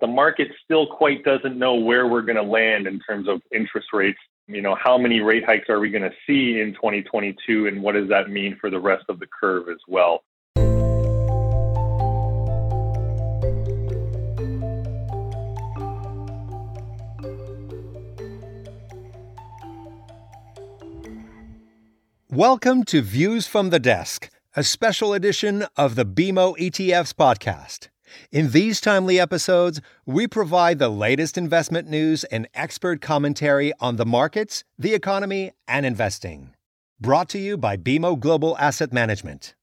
the market still quite doesn't know where we're going to land in terms of interest rates. You know, how many rate hikes are we going to see in 2022 and what does that mean for the rest of the curve as well? Welcome to Views from the Desk, a special edition of the BMO ETFs podcast. In these timely episodes, we provide the latest investment news and expert commentary on the markets, the economy, and investing. Brought to you by BMO Global Asset Management.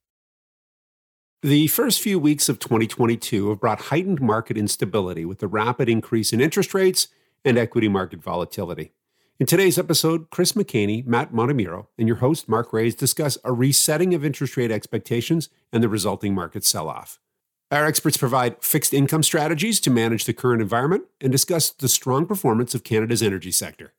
The first few weeks of 2022 have brought heightened market instability with the rapid increase in interest rates and equity market volatility. In today's episode, Chris McHaney, Matt Montemurro, and your host, Mark Raes, discuss a resetting of interest rate expectations and the resulting market sell off. Our experts provide fixed income strategies to manage the current environment and discuss the strong performance of Canada's energy sector.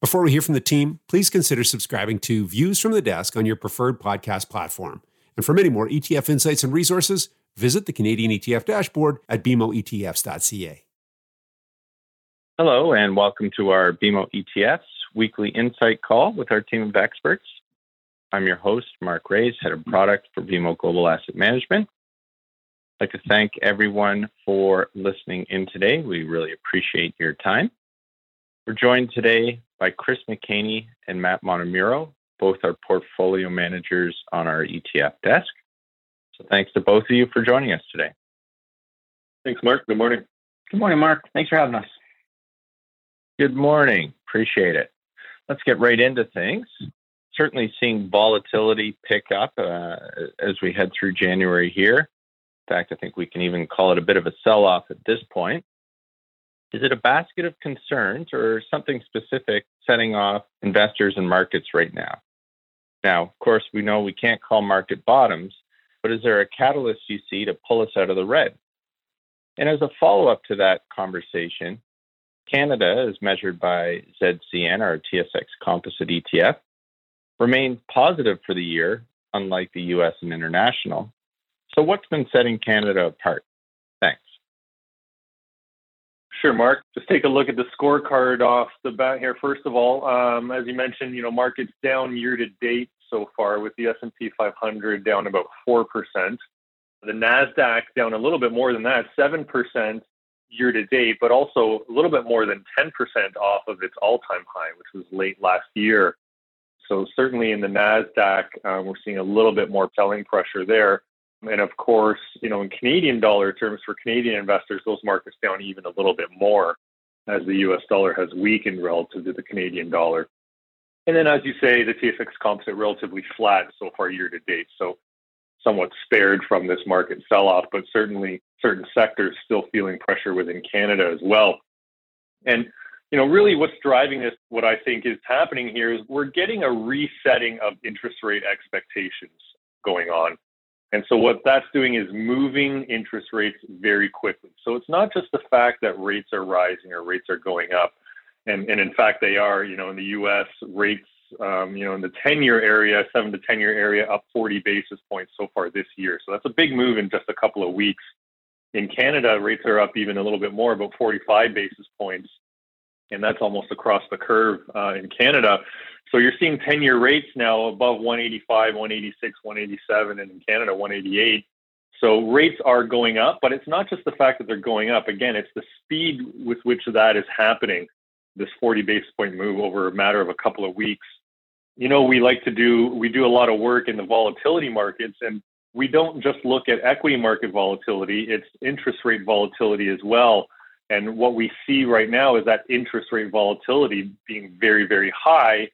Before we hear from the team, please consider subscribing to Views from the Desk on your preferred podcast platform. And for many more ETF insights and resources, visit the Canadian ETF dashboard at bmoetfs.ca. Hello, and welcome to our BMO ETFs weekly insight call with our team of experts. I'm your host, Mark Raes, Head of Product for BMO Global Asset Management. I'd like to thank everyone for listening in today. We really appreciate your time. We're joined today by Chris McHaney and Matt Montemurro, both are portfolio managers on our ETF desk. So thanks to both of you for joining us today. Thanks, Mark. Good morning. Good morning, Mark. Thanks for having us. Good morning. Appreciate it. Let's get right into things. Certainly seeing volatility pick up uh, as we head through January here. In fact, I think we can even call it a bit of a sell off at this point. Is it a basket of concerns or something specific setting off investors and markets right now? Now, of course, we know we can't call market bottoms, but is there a catalyst you see to pull us out of the red? And as a follow up to that conversation, Canada, as measured by ZCN, our TSX Composite ETF, remained positive for the year, unlike the US and international. So, what's been setting Canada apart? Thanks. Sure, Mark. Just take a look at the scorecard off the bat here. First of all, um, as you mentioned, you know markets down year to date so far, with the S&P 500 down about four percent. The Nasdaq down a little bit more than that, seven percent, year to date, but also a little bit more than 10% off of its all time high, which was late last year. So, certainly in the NASDAQ, uh, we're seeing a little bit more selling pressure there. And of course, you know, in Canadian dollar terms for Canadian investors, those markets down even a little bit more as the US dollar has weakened relative to the Canadian dollar. And then, as you say, the TSX composite relatively flat so far year to date. So, somewhat spared from this market sell off, but certainly certain sectors still feeling pressure within Canada as well. And you know, really what's driving this, what I think is happening here is we're getting a resetting of interest rate expectations going on. And so what that's doing is moving interest rates very quickly. So it's not just the fact that rates are rising or rates are going up. And, and in fact, they are, you know, in the US, rates um, you know, in the 10 year area, seven to 10 year area, up 40 basis points so far this year. So that's a big move in just a couple of weeks. In Canada, rates are up even a little bit more, about 45 basis points. And that's almost across the curve uh, in Canada. So you're seeing 10 year rates now above 185, 186, 187, and in Canada, 188. So rates are going up, but it's not just the fact that they're going up. Again, it's the speed with which that is happening this 40 basis point move over a matter of a couple of weeks. You know, we like to do, we do a lot of work in the volatility markets, and we don't just look at equity market volatility, it's interest rate volatility as well. And what we see right now is that interest rate volatility being very, very high,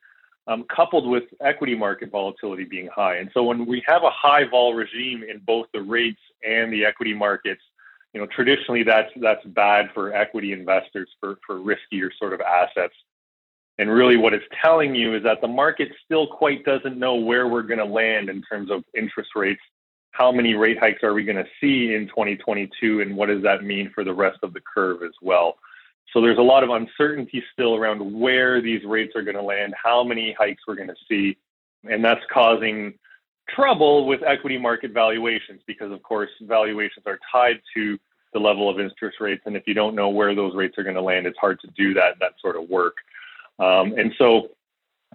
um, coupled with equity market volatility being high. And so when we have a high vol regime in both the rates and the equity markets, you know, traditionally that's that's bad for equity investors for for riskier sort of assets. And really, what it's telling you is that the market still quite doesn't know where we're going to land in terms of interest rates. How many rate hikes are we going to see in 2022, and what does that mean for the rest of the curve as well? So there's a lot of uncertainty still around where these rates are going to land, how many hikes we're going to see, and that's causing trouble with equity market valuations because, of course, valuations are tied to the level of interest rates. And if you don't know where those rates are going to land, it's hard to do that that sort of work. Um, and so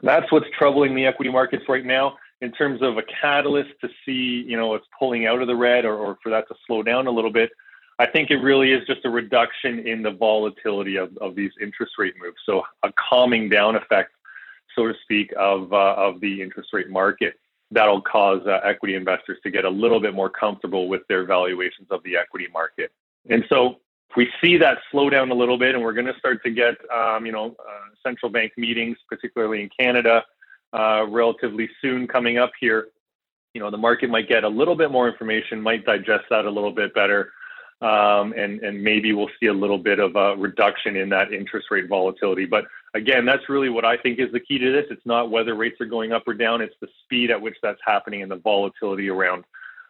that's what's troubling the equity markets right now. In terms of a catalyst to see, you know, it's pulling out of the red or, or for that to slow down a little bit, I think it really is just a reduction in the volatility of, of these interest rate moves. So a calming down effect, so to speak, of, uh, of the interest rate market that'll cause uh, equity investors to get a little bit more comfortable with their valuations of the equity market. And so we see that slow down a little bit and we're going to start to get, um, you know, uh, central bank meetings, particularly in Canada, uh, relatively soon coming up here, you know, the market might get a little bit more information, might digest that a little bit better. Um, and, and maybe we'll see a little bit of a reduction in that interest rate volatility. But again, that's really what I think is the key to this. It's not whether rates are going up or down; it's the speed at which that's happening and the volatility around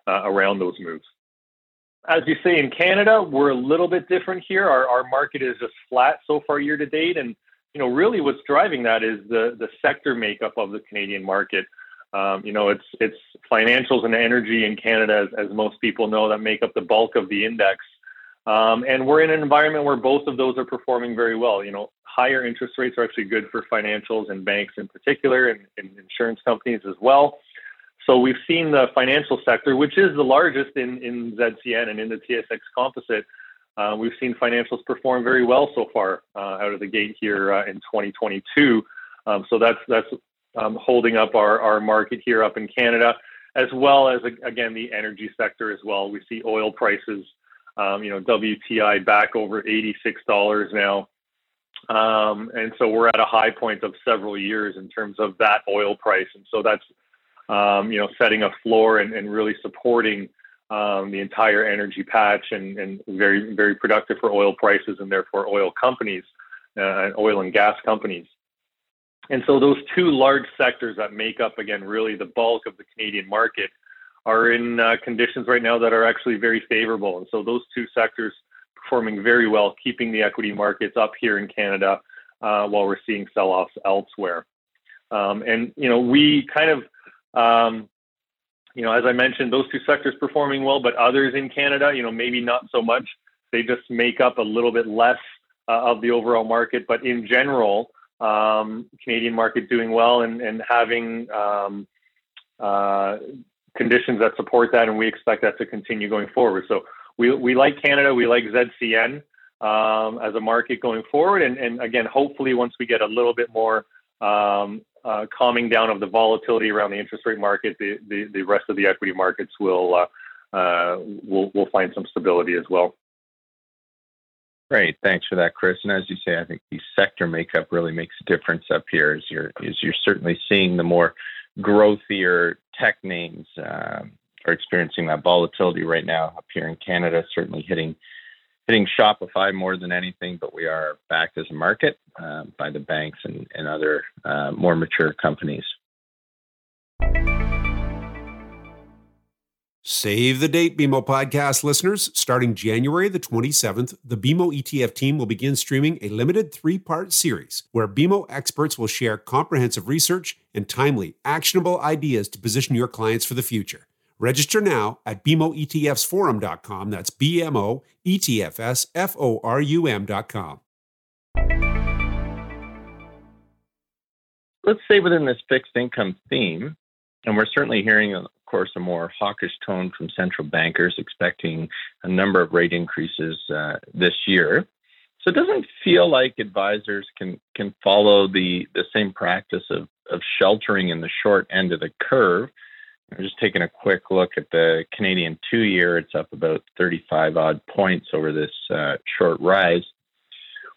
uh, around those moves. As you say in Canada, we're a little bit different here. Our our market is just flat so far year to date, and you know really what's driving that is the the sector makeup of the Canadian market. Um, you know, it's it's financials and energy in Canada, as, as most people know, that make up the bulk of the index. Um, and we're in an environment where both of those are performing very well. You know, higher interest rates are actually good for financials and banks in particular, and, and insurance companies as well. So we've seen the financial sector, which is the largest in, in ZCN and in the TSX Composite. Uh, we've seen financials perform very well so far uh, out of the gate here uh, in 2022. Um, so that's that's um, holding up our, our market here up in Canada, as well as again the energy sector as well. We see oil prices um, you know, WTI back over $86 now. Um, and so we're at a high point of several years in terms of that oil price. And so that's, um, you know, setting a floor and, and really supporting um, the entire energy patch and, and, very, very productive for oil prices and therefore oil companies uh, and oil and gas companies. And so those two large sectors that make up, again, really the bulk of the Canadian market are in uh, conditions right now that are actually very favorable. And so those two sectors performing very well, keeping the equity markets up here in Canada uh, while we're seeing sell-offs elsewhere. Um, and you know, we kind of, um, you know, as I mentioned, those two sectors performing well, but others in Canada, you know, maybe not so much. They just make up a little bit less uh, of the overall market, but in general, um, Canadian market doing well and, and having um, uh, conditions that support that, and we expect that to continue going forward. So we, we like Canada, we like ZCN um, as a market going forward, and, and again, hopefully, once we get a little bit more um, uh, calming down of the volatility around the interest rate market, the, the, the rest of the equity markets will uh, uh, will will find some stability as well. Great, thanks for that, Chris. And as you say, I think the sector makeup really makes a difference up here. As you're, as you're certainly seeing the more growthier tech names uh, are experiencing that volatility right now up here in Canada, certainly hitting hitting Shopify more than anything, but we are backed as a market uh, by the banks and, and other uh, more mature companies. Save the date, BMO podcast listeners. Starting January the 27th, the BMO ETF team will begin streaming a limited three part series where BMO experts will share comprehensive research and timely, actionable ideas to position your clients for the future. Register now at BMOETFsforum.com. That's B M O E T F S F O R U M.com. Let's say within this fixed income theme. And we're certainly hearing course, a more hawkish tone from central bankers expecting a number of rate increases uh, this year. So it doesn't feel like advisors can can follow the the same practice of of sheltering in the short end of the curve. I'm just taking a quick look at the Canadian two year. It's up about 35 odd points over this uh, short rise.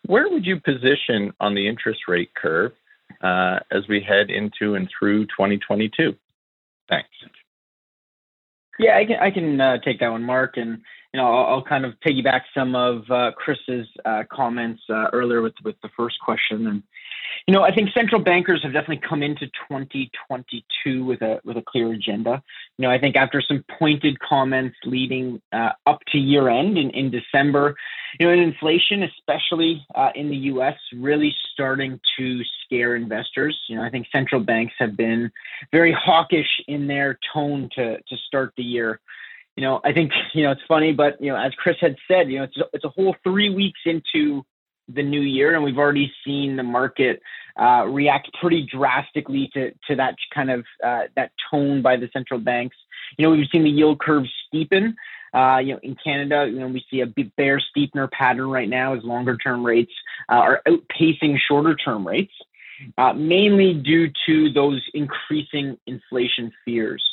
Where would you position on the interest rate curve uh, as we head into and through 2022? Thanks. Yeah, I can I can uh, take that one, Mark, and you know I'll, I'll kind of piggyback some of uh, Chris's uh, comments uh, earlier with with the first question, and you know I think central bankers have definitely come into 2022 with a with a clear agenda. You know I think after some pointed comments leading uh, up to year end in, in December, you know, and inflation, especially uh, in the U.S., really starting to scare investors. You know, I think central banks have been very hawkish in their tone to to start the year. you know, I think you know it's funny, but you know, as Chris had said, you know, it's it's a whole three weeks into the new year, and we've already seen the market uh, react pretty drastically to to that kind of uh, that tone by the central banks. You know, we've seen the yield curve steepen. Uh, you know, in Canada, you know, we see a bear steepener pattern right now as longer term rates uh, are outpacing shorter term rates, uh, mainly due to those increasing inflation fears.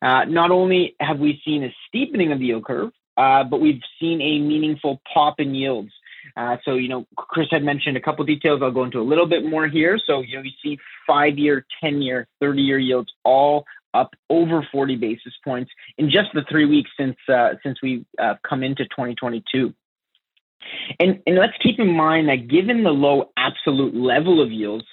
Uh, not only have we seen a steepening of the yield curve, uh, but we've seen a meaningful pop in yields. Uh, so, you know, Chris had mentioned a couple details. I'll go into a little bit more here. So, you know, you see five year, 10 year, 30 year yields all up over 40 basis points in just the three weeks since uh, since we uh, come into 2022. And, and let's keep in mind that given the low absolute level of yields,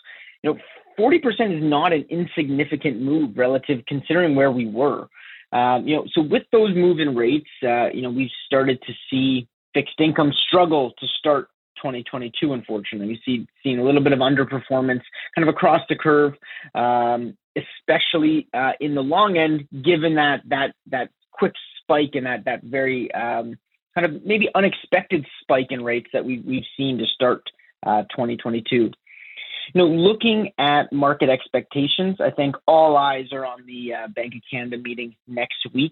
you know, 40% is not an insignificant move relative considering where we were. Um, you know, so with those move in rates, uh, you know, we've started to see fixed income struggle to start 2022. Unfortunately, we see seeing a little bit of underperformance kind of across the curve, um, especially uh, in the long end, given that that that quick spike and that that very um, kind of maybe unexpected spike in rates that we we've seen to start uh, 2022 you know, looking at market expectations, I think all eyes are on the uh, Bank of Canada meeting next week.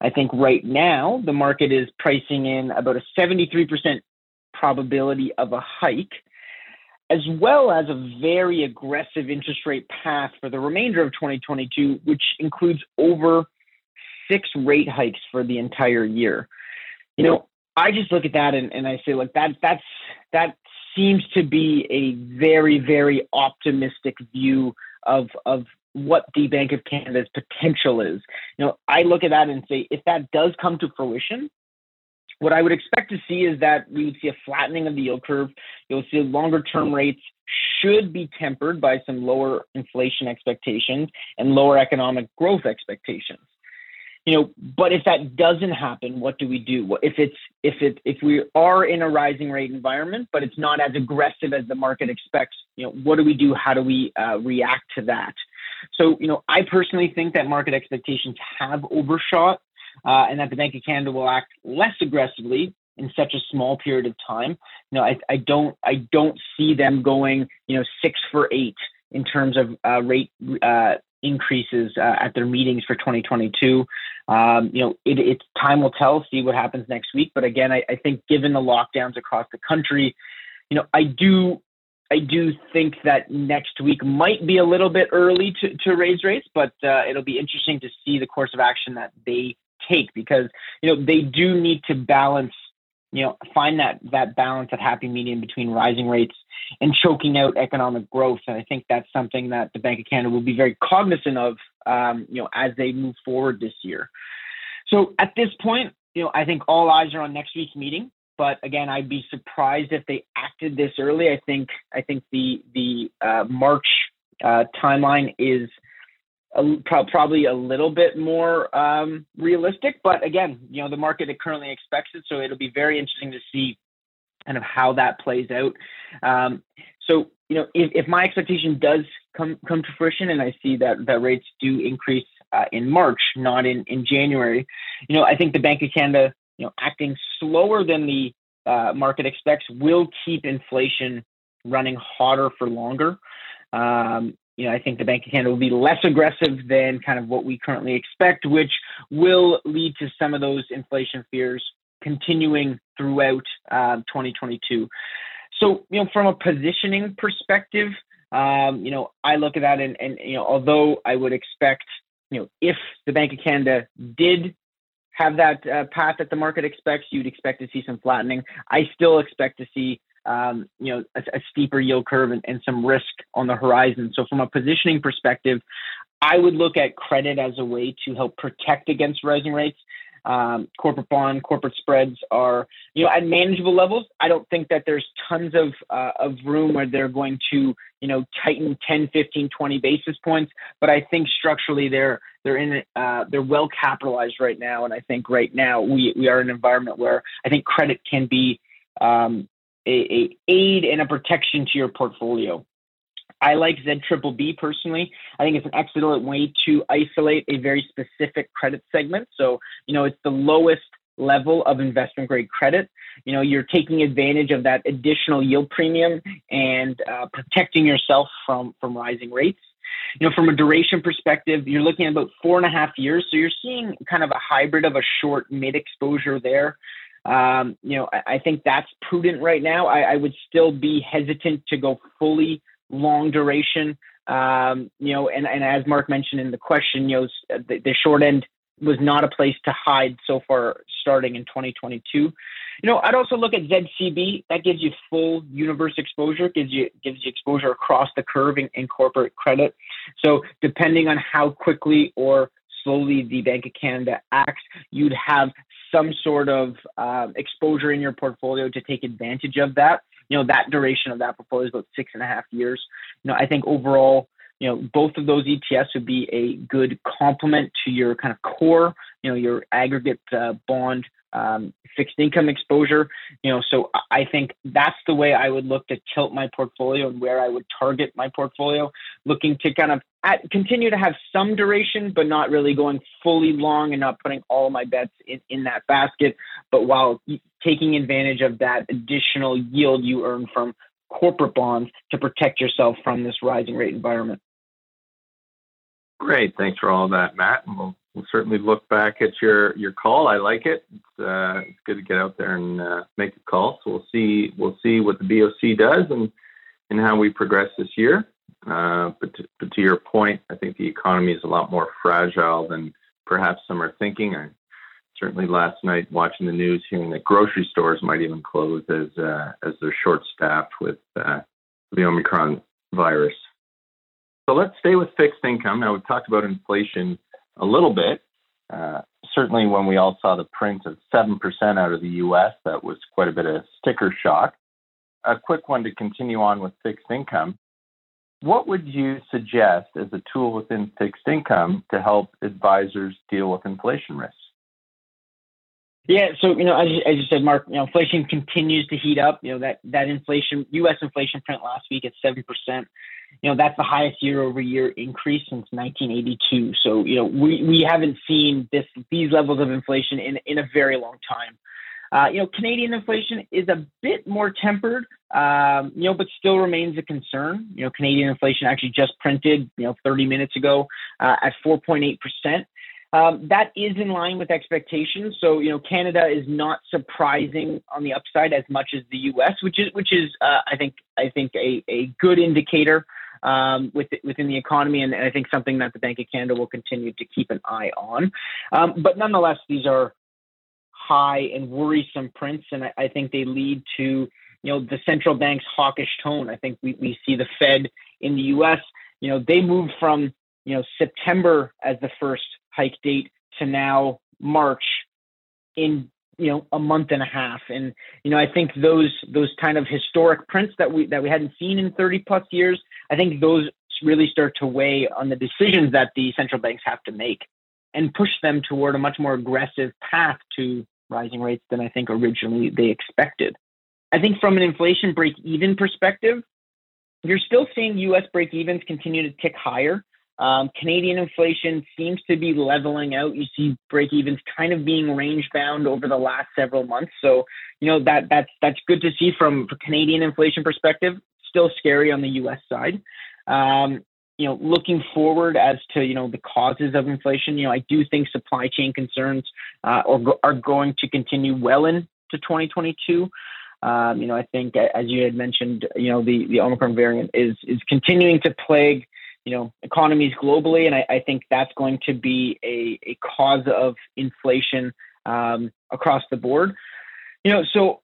I think right now the market is pricing in about a 73% probability of a hike, as well as a very aggressive interest rate path for the remainder of 2022, which includes over six rate hikes for the entire year. You know, I just look at that and, and I say, like that that's that seems to be a very, very optimistic view of of what the Bank of Canada's potential is. You know, I look at that and say, if that does come to fruition, what I would expect to see is that we would see a flattening of the yield curve. You'll see longer term rates should be tempered by some lower inflation expectations and lower economic growth expectations you know but if that doesn't happen what do we do if it's if it if we are in a rising rate environment but it's not as aggressive as the market expects you know what do we do how do we uh, react to that so you know i personally think that market expectations have overshot uh, and that the bank of canada will act less aggressively in such a small period of time you know i, I don't i don't see them going you know six for eight in terms of uh, rate uh, increases uh, at their meetings for 2022. Um, you know, it, it's time will tell. See what happens next week. But again, I, I think given the lockdowns across the country, you know, I do I do think that next week might be a little bit early to, to raise rates, but uh, it'll be interesting to see the course of action that they take because you know they do need to balance you know, find that that balance, that happy medium between rising rates and choking out economic growth. And I think that's something that the Bank of Canada will be very cognizant of, um, you know, as they move forward this year. So at this point, you know, I think all eyes are on next week's meeting. But again, I'd be surprised if they acted this early. I think I think the the uh, March uh, timeline is a, probably a little bit more um, realistic. But again, you know, the market currently expects it, so it'll be very interesting to see kind of how that plays out. Um, so, you know, if, if my expectation does come come to fruition, and I see that that rates do increase uh, in March, not in in January, you know, I think the Bank of Canada, you know, acting slower than the uh, market expects, will keep inflation running hotter for longer. Um, you know, I think the Bank of Canada will be less aggressive than kind of what we currently expect, which will lead to some of those inflation fears continuing throughout uh, 2022. So, you know, from a positioning perspective, um, you know, I look at that and, and, you know, although I would expect, you know, if the Bank of Canada did have that uh, path that the market expects, you'd expect to see some flattening. I still expect to see um, you know, a, a, steeper yield curve and, and some risk on the horizon. So from a positioning perspective, I would look at credit as a way to help protect against rising rates. Um, corporate bond, corporate spreads are, you know, at manageable levels. I don't think that there's tons of uh, of room where they're going to, you know, tighten 10, 15, 20 basis points. But I think structurally they're they're in uh, they're well capitalized right now, and I think right now we we are in an environment where I think credit can be um, a, a aid and a protection to your portfolio. I like Z Triple B personally. I think it's an excellent way to isolate a very specific credit segment. So, you know, it's the lowest level of investment grade credit. You know, you're taking advantage of that additional yield premium and uh, protecting yourself from from rising rates. You know, from a duration perspective, you're looking at about four and a half years. So you're seeing kind of a hybrid of a short mid exposure there. Um, you know, I, I, think that's prudent right now. I, I, would still be hesitant to go fully long duration. Um, you know, and, and as Mark mentioned in the question, you know, the, the short end was not a place to hide so far starting in 2022. You know, I'd also look at ZCB. That gives you full universe exposure, gives you gives you exposure across the curve in, in corporate credit. So depending on how quickly or slowly the Bank of Canada acts, you'd have some sort of uh, exposure in your portfolio to take advantage of that. You know, that duration of that portfolio is about six and a half years. You know, I think overall, you know, both of those ETFs would be a good complement to your kind of core, you know, your aggregate uh, bond um, fixed income exposure. You know, so I think that's the way I would look to tilt my portfolio and where I would target my portfolio, looking to kind of at, continue to have some duration, but not really going fully long and not putting all my bets in, in that basket. But while taking advantage of that additional yield you earn from corporate bonds to protect yourself from this rising rate environment. Great. Thanks for all that, Matt. And we'll, we'll certainly look back at your, your call. I like it. It's, uh, it's good to get out there and uh, make a call. So we'll see we'll see what the BOC does and and how we progress this year. Uh, but, to, but to your point, I think the economy is a lot more fragile than perhaps some are thinking. I certainly last night watching the news, hearing that grocery stores might even close as uh, as they're short staffed with uh, the Omicron virus. So let's stay with fixed income. Now, we've talked about inflation a little bit. Uh, certainly, when we all saw the print of 7% out of the US, that was quite a bit of sticker shock. A quick one to continue on with fixed income. What would you suggest as a tool within fixed income to help advisors deal with inflation risks? Yeah, so you know, as you, as you said, Mark, you know, inflation continues to heat up. You know that that inflation, U.S. inflation print last week at seven percent. You know that's the highest year-over-year increase since 1982. So you know we we haven't seen this these levels of inflation in in a very long time. Uh, you know, Canadian inflation is a bit more tempered, um, you know, but still remains a concern. You know, Canadian inflation actually just printed, you know, 30 minutes ago uh, at 4.8 percent. Um, that is in line with expectations. So, you know, Canada is not surprising on the upside as much as the U.S., which is which is uh, I think I think a, a good indicator um, with, within the economy, and, and, I think something that the Bank of Canada will continue to keep an eye on. Um, but nonetheless, these are high and worrisome prints, and I, I think they lead to you know the central bank's hawkish tone. I think we, we see the Fed in the U.S. You know, they moved from you know September as the first hike date to now March in you know a month and a half. And you know i think those those kind of historic prints that we that we hadn't seen in 30 plus years i think those really start to weigh on the decisions that the central banks have to make and push them toward a much more aggressive path to rising rates than i think originally they expected. I think from an inflation break even perspective you're still seeing us break evens continue to tick higher um, Canadian inflation seems to be leveling out. You see break evens kind of being range bound over the last several months. So, you know, that that's that's good to see from a Canadian inflation perspective. Still scary on the US side. Um, you know, looking forward as to you know the causes of inflation, you know, I do think supply chain concerns uh, are, are going to continue well into 2022. Um, you know, I think as you had mentioned, you know, the the Omicron variant is is continuing to plague you know economies globally, and I, I think that's going to be a, a cause of inflation um, across the board. You know, so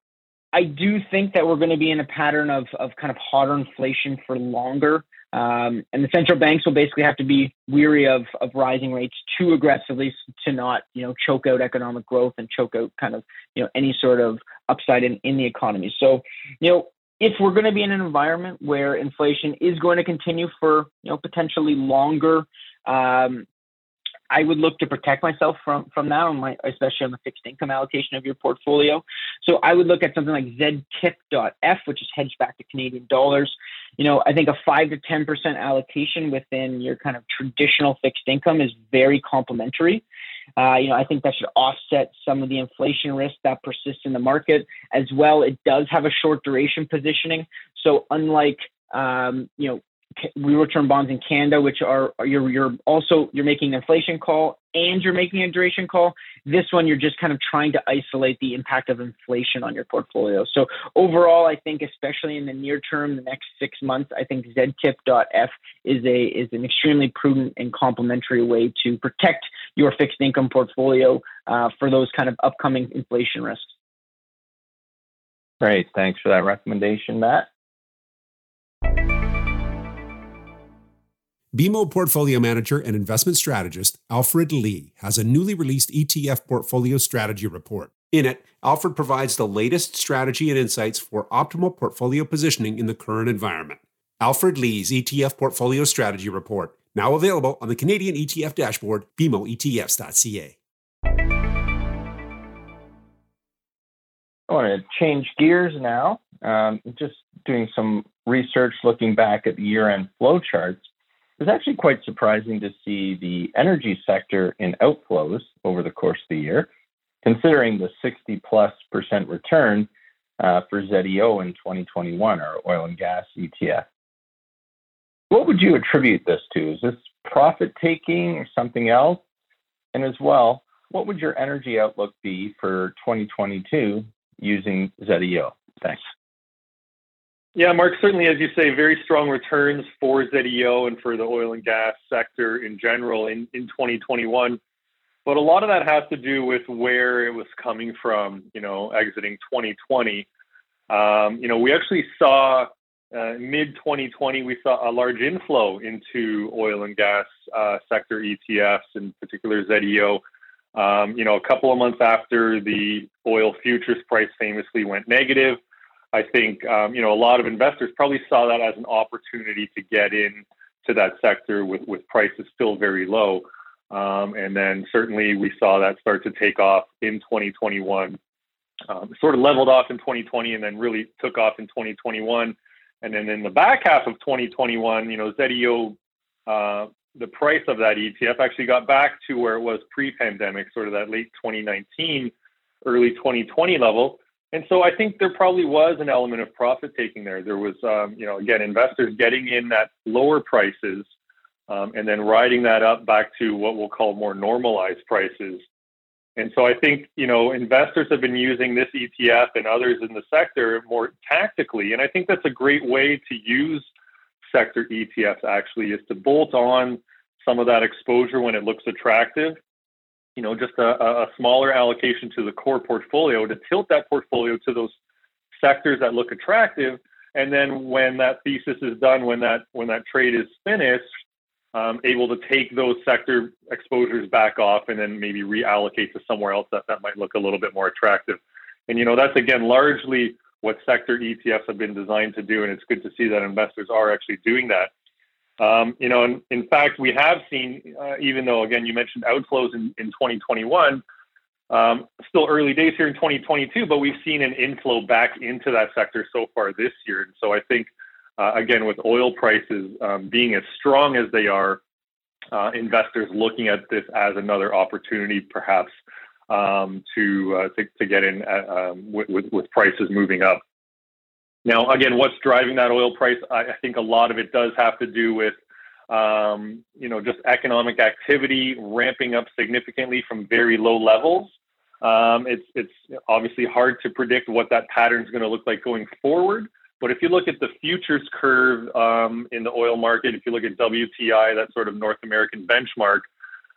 I do think that we're going to be in a pattern of of kind of hotter inflation for longer. Um, and the central banks will basically have to be weary of, of rising rates too aggressively to not, you know, choke out economic growth and choke out kind of, you know, any sort of upside in, in the economy. So, you know, if we're going to be in an environment where inflation is going to continue for you know potentially longer, um, I would look to protect myself from from that, on my, especially on the fixed income allocation of your portfolio. So I would look at something like ZTIP.F, which is hedged back to Canadian dollars. you know, I think a five to 10% allocation within your kind of traditional fixed income is very complementary. Uh, you know, I think that should offset some of the inflation risk that persists in the market. As well, it does have a short duration positioning. So unlike um, you know real term bonds in Canada, which are you're you're also you're making an inflation call and you're making a duration call. This one you're just kind of trying to isolate the impact of inflation on your portfolio. So overall, I think especially in the near term, the next six months, I think ZTIP.F is a is an extremely prudent and complementary way to protect your fixed income portfolio uh, for those kind of upcoming inflation risks. Great, thanks for that recommendation, Matt. BMO portfolio manager and investment strategist Alfred Lee has a newly released ETF portfolio strategy report. In it, Alfred provides the latest strategy and insights for optimal portfolio positioning in the current environment. Alfred Lee's ETF portfolio strategy report, now available on the Canadian ETF dashboard, bmoetfs.ca. I want to change gears now. Um, just doing some research looking back at the year end flow charts was actually quite surprising to see the energy sector in outflows over the course of the year, considering the 60 plus percent return uh, for ZEO in 2021, our oil and gas ETF. What would you attribute this to? Is this profit taking or something else? And as well, what would your energy outlook be for 2022 using ZEO? Thanks. Yeah, Mark, certainly, as you say, very strong returns for ZEO and for the oil and gas sector in general in, in 2021. But a lot of that has to do with where it was coming from, you know, exiting 2020. Um, you know, we actually saw uh, mid 2020, we saw a large inflow into oil and gas uh, sector ETFs, in particular ZEO. Um, you know, a couple of months after the oil futures price famously went negative, I think um, you know a lot of investors probably saw that as an opportunity to get in to that sector with with prices still very low. Um, and then certainly we saw that start to take off in 2021. Um, sort of leveled off in 2020 and then really took off in 2021. And then in the back half of 2021, you know, ZEO, uh, the price of that ETF actually got back to where it was pre-pandemic, sort of that late 2019, early 2020 level. And so I think there probably was an element of profit taking there. There was, um, you know, again, investors getting in at lower prices um, and then riding that up back to what we'll call more normalized prices. And so I think, you know, investors have been using this ETF and others in the sector more tactically. And I think that's a great way to use sector ETFs actually is to bolt on some of that exposure when it looks attractive you know, just a, a smaller allocation to the core portfolio to tilt that portfolio to those sectors that look attractive. And then when that thesis is done, when that when that trade is finished, um, able to take those sector exposures back off and then maybe reallocate to somewhere else that, that might look a little bit more attractive. And you know that's again largely what sector ETFs have been designed to do, and it's good to see that investors are actually doing that. Um, you know, in, in, fact, we have seen, uh, even though again you mentioned outflows in, in 2021, um, still early days here in 2022, but we've seen an inflow back into that sector so far this year. And so I think, uh, again, with oil prices um, being as strong as they are, uh, investors looking at this as another opportunity, perhaps, um, to, uh, to, to get in at, uh, um, with, with, with prices moving up. Now, again, what's driving that oil price? I, I think a lot of it does have to do with, um, you know, just economic activity ramping up significantly from very low levels. Um, it's it's obviously hard to predict what that pattern is going to look like going forward. But if you look at the futures curve um, in the oil market, if you look at WTI, that sort of North American benchmark,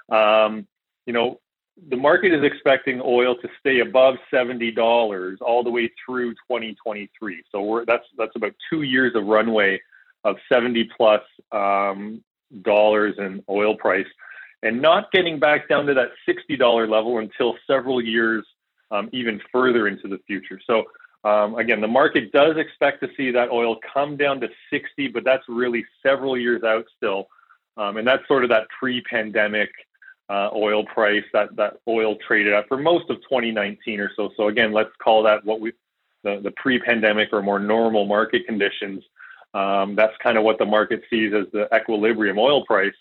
um, you know, the market is expecting oil to stay above seventy dollars all the way through 2023. So that's that's about two years of runway of 70 plus um, dollars in oil price, and not getting back down to that 60 dollar level until several years um, even further into the future. So um, again, the market does expect to see that oil come down to 60, but that's really several years out still, um, and that's sort of that pre-pandemic uh, oil price that that oil traded at for most of 2019 or so. So again, let's call that what we the, the pre-pandemic or more normal market conditions. Um, that's kind of what the market sees as the equilibrium oil price.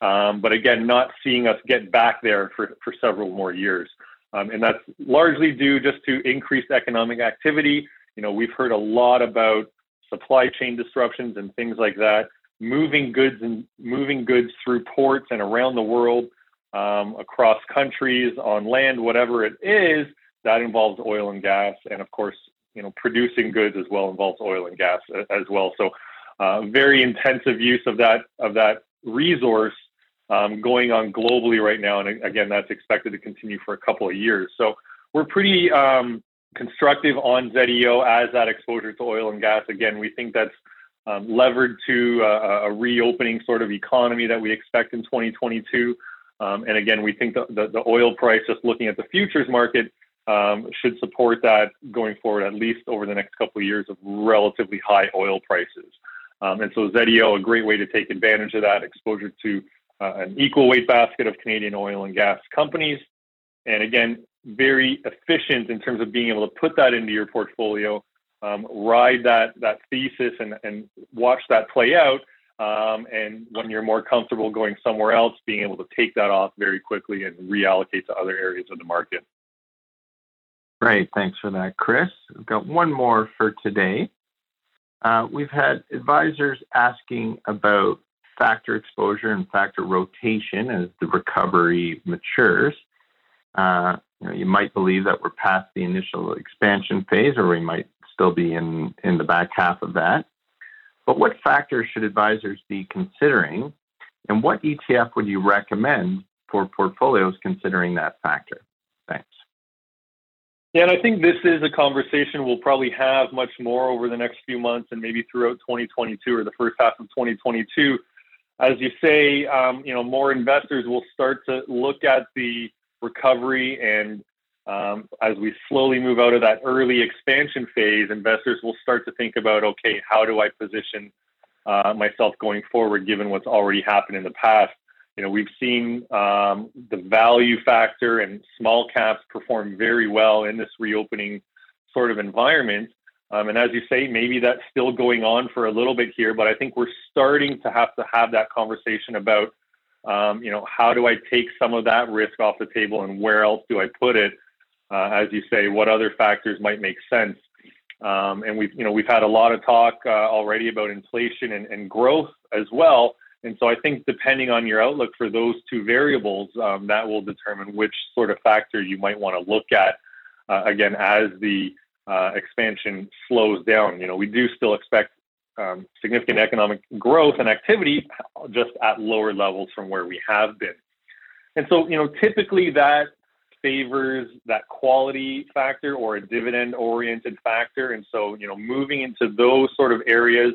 Um, but again, not seeing us get back there for, for several more years. Um, and that's largely due just to increased economic activity. You know, we've heard a lot about supply chain disruptions and things like that, moving goods and moving goods through ports and around the world, um, across countries, on land, whatever it is. That involves oil and gas, and of course, you know, producing goods as well involves oil and gas as well. So, uh, very intensive use of that of that resource um, going on globally right now, and again, that's expected to continue for a couple of years. So, we're pretty um, constructive on ZEO as that exposure to oil and gas. Again, we think that's um, levered to a, a, reopening sort of economy that we expect in 2022. Um, and again, we think the, the, the, oil price, just looking at the futures market, um, should support that going forward, at least over the next couple of years of relatively high oil prices. Um, and so ZEO, a great way to take advantage of that exposure to uh, an equal weight basket of Canadian oil and gas companies. And again, very efficient in terms of being able to put that into your portfolio, um, ride that that thesis and, and watch that play out. Um, and when you're more comfortable going somewhere else, being able to take that off very quickly and reallocate to other areas of the market. Great. Thanks for that, Chris. We've got one more for today. Uh, we've had advisors asking about factor exposure and factor rotation as the recovery matures. Uh, you, know, you might believe that we're past the initial expansion phase, or we might still be in, in the back half of that. But what factors should advisors be considering, and what ETF would you recommend for portfolios considering that factor? Thanks. Yeah, and I think this is a conversation we'll probably have much more over the next few months and maybe throughout 2022 or the first half of 2022. As you say, um, you know, more investors will start to look at the recovery and um, as we slowly move out of that early expansion phase, investors will start to think about, okay, how do I position uh, myself going forward, given what's already happened in the past? You know, we've seen um, the value factor and small caps perform very well in this reopening sort of environment. Um, and as you say, maybe that's still going on for a little bit here, but I think we're starting to have to have that conversation about, um, you know, how do I take some of that risk off the table and where else do I put it? Uh, as you say, what other factors might make sense? Um, and we've, you know, we've had a lot of talk uh, already about inflation and, and growth as well. And so I think depending on your outlook for those two variables, um, that will determine which sort of factor you might want to look at. Uh, again, as the uh, expansion slows down, you know, we do still expect um, significant economic growth and activity, just at lower levels from where we have been. And so, you know, typically that favors that quality factor or a dividend oriented factor. And so, you know, moving into those sort of areas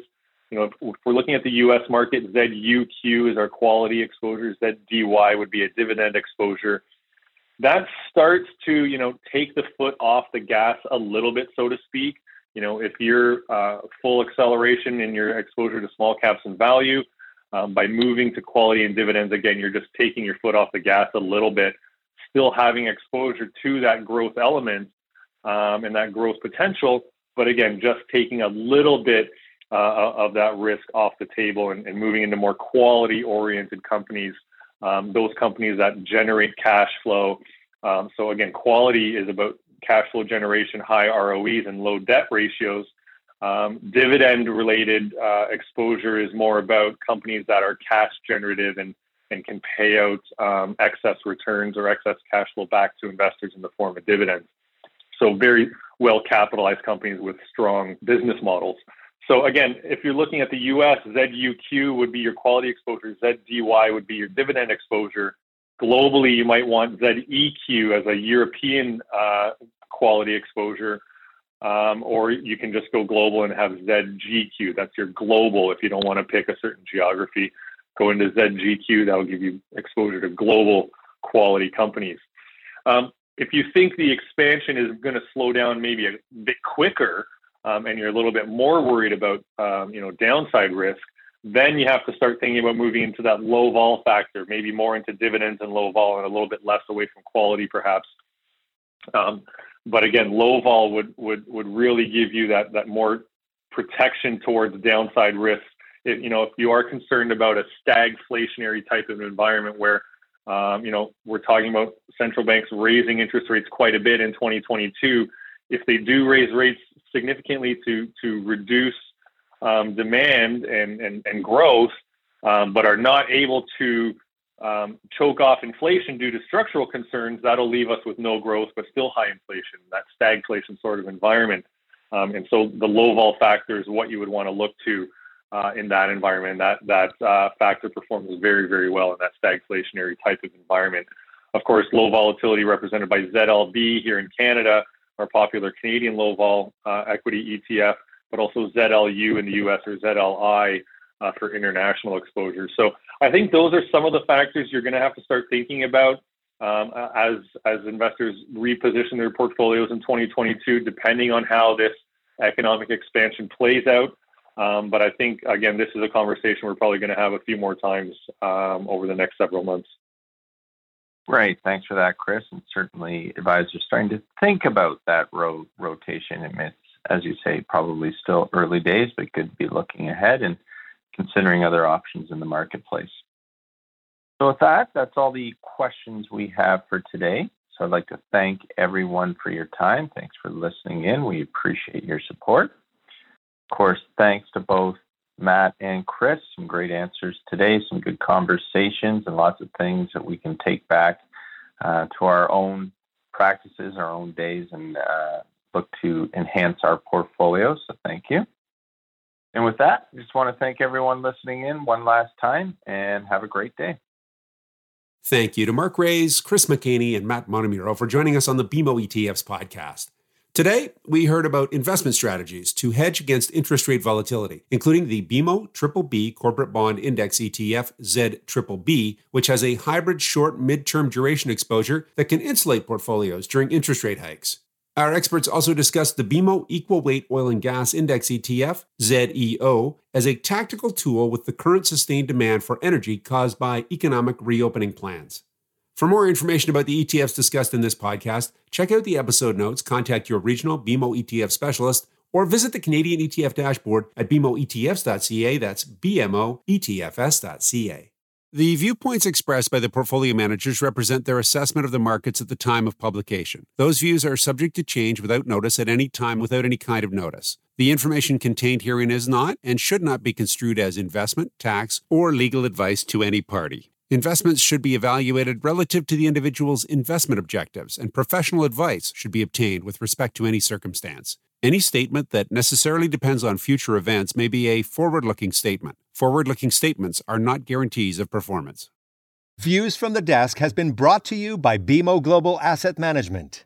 you know, if, we're looking at the U.S. market, ZUQ is our quality exposure. ZDY would be a dividend exposure. That starts to, you know, take the foot off the gas a little bit, so to speak. You know, if you're uh, full acceleration in your exposure to small caps and value, um, by moving to quality and dividends, again, you're just taking your foot off the gas a little bit, still having exposure to that growth element um, and that growth potential, but again, just taking a little bit uh, of that risk off the table and, and moving into more quality oriented companies, um, those companies that generate cash flow. Um, so, again, quality is about cash flow generation, high ROEs, and low debt ratios. Um, dividend related uh, exposure is more about companies that are cash generative and, and can pay out um, excess returns or excess cash flow back to investors in the form of dividends. So, very well capitalized companies with strong business models. So again, if you're looking at the U.S., ZUQ would be your quality exposure, ZDY would be your dividend exposure. Globally, you might want ZEQ as a European uh, quality exposure, um, or you can just go global and have ZGQ. That's your global. If you don't want to pick a certain geography, go into ZGQ. That will give you exposure to global quality companies. Um, if you think the expansion is going to slow down maybe a bit quicker, um, and you're a little bit more worried about um, you know downside risk, then you have to start thinking about moving into that low vol factor, maybe more into dividends and low vol, and a little bit less away from quality, perhaps. Um, but again, low vol would would would really give you that that more protection towards downside risks. You know, if you are concerned about a stagflationary type of environment where, um, you know, we're talking about central banks raising interest rates quite a bit in 2022. If they do raise rates significantly to to reduce um, demand and, and, and growth, um, but are not able to um, choke off inflation due to structural concerns, that'll leave us with no growth but still high inflation, that stagflation sort of environment. Um, and so the low vol factor is what you would want to look to uh, in that environment. That that uh, factor performs very very well in that stagflationary type of environment. Of course, low volatility represented by ZLB here in Canada, our popular Canadian low vol uh, equity ETF, but also ZLU in the U.S. or ZLI uh, for international exposure. So I think those are some of the factors you're going to have to start thinking about um, as as investors reposition their portfolios in 2022, depending on how this economic expansion plays out. Um, but I think again, this is a conversation we're probably going to have a few more times um, over the next several months. Right. Thanks for that, Chris. And certainly, advisors starting to think about that ro- rotation. And it's, as you say, probably still early days, but could be looking ahead and considering other options in the marketplace. So, with that, that's all the questions we have for today. So, I'd like to thank everyone for your time. Thanks for listening in. We appreciate your support. Of course, thanks to both Matt and Chris. Some great answers today, some good conversations, and lots of things that we can take back uh, to our own practices, our own days, and uh, look to enhance our portfolio. So, thank you. And with that, I just want to thank everyone listening in one last time and have a great day. Thank you to Mark Raes, Chris McHaney, and Matt Montemurro for joining us on the BMO ETFs podcast. Today, we heard about investment strategies to hedge against interest rate volatility, including the BMO Triple B Corporate Bond Index ETF Z Triple B, which has a hybrid short mid-term duration exposure that can insulate portfolios during interest rate hikes. Our experts also discussed the BMO Equal Weight Oil and Gas Index ETF, ZEO, as a tactical tool with the current sustained demand for energy caused by economic reopening plans. For more information about the ETFs discussed in this podcast, check out the episode notes, contact your regional BMO ETF specialist, or visit the Canadian ETF dashboard at bmoetfs.ca. That's bmoetfs.ca. The viewpoints expressed by the portfolio managers represent their assessment of the markets at the time of publication. Those views are subject to change without notice at any time without any kind of notice. The information contained herein is not and should not be construed as investment, tax, or legal advice to any party. Investments should be evaluated relative to the individual's investment objectives, and professional advice should be obtained with respect to any circumstance. Any statement that necessarily depends on future events may be a forward looking statement. Forward looking statements are not guarantees of performance. Views from the Desk has been brought to you by BMO Global Asset Management.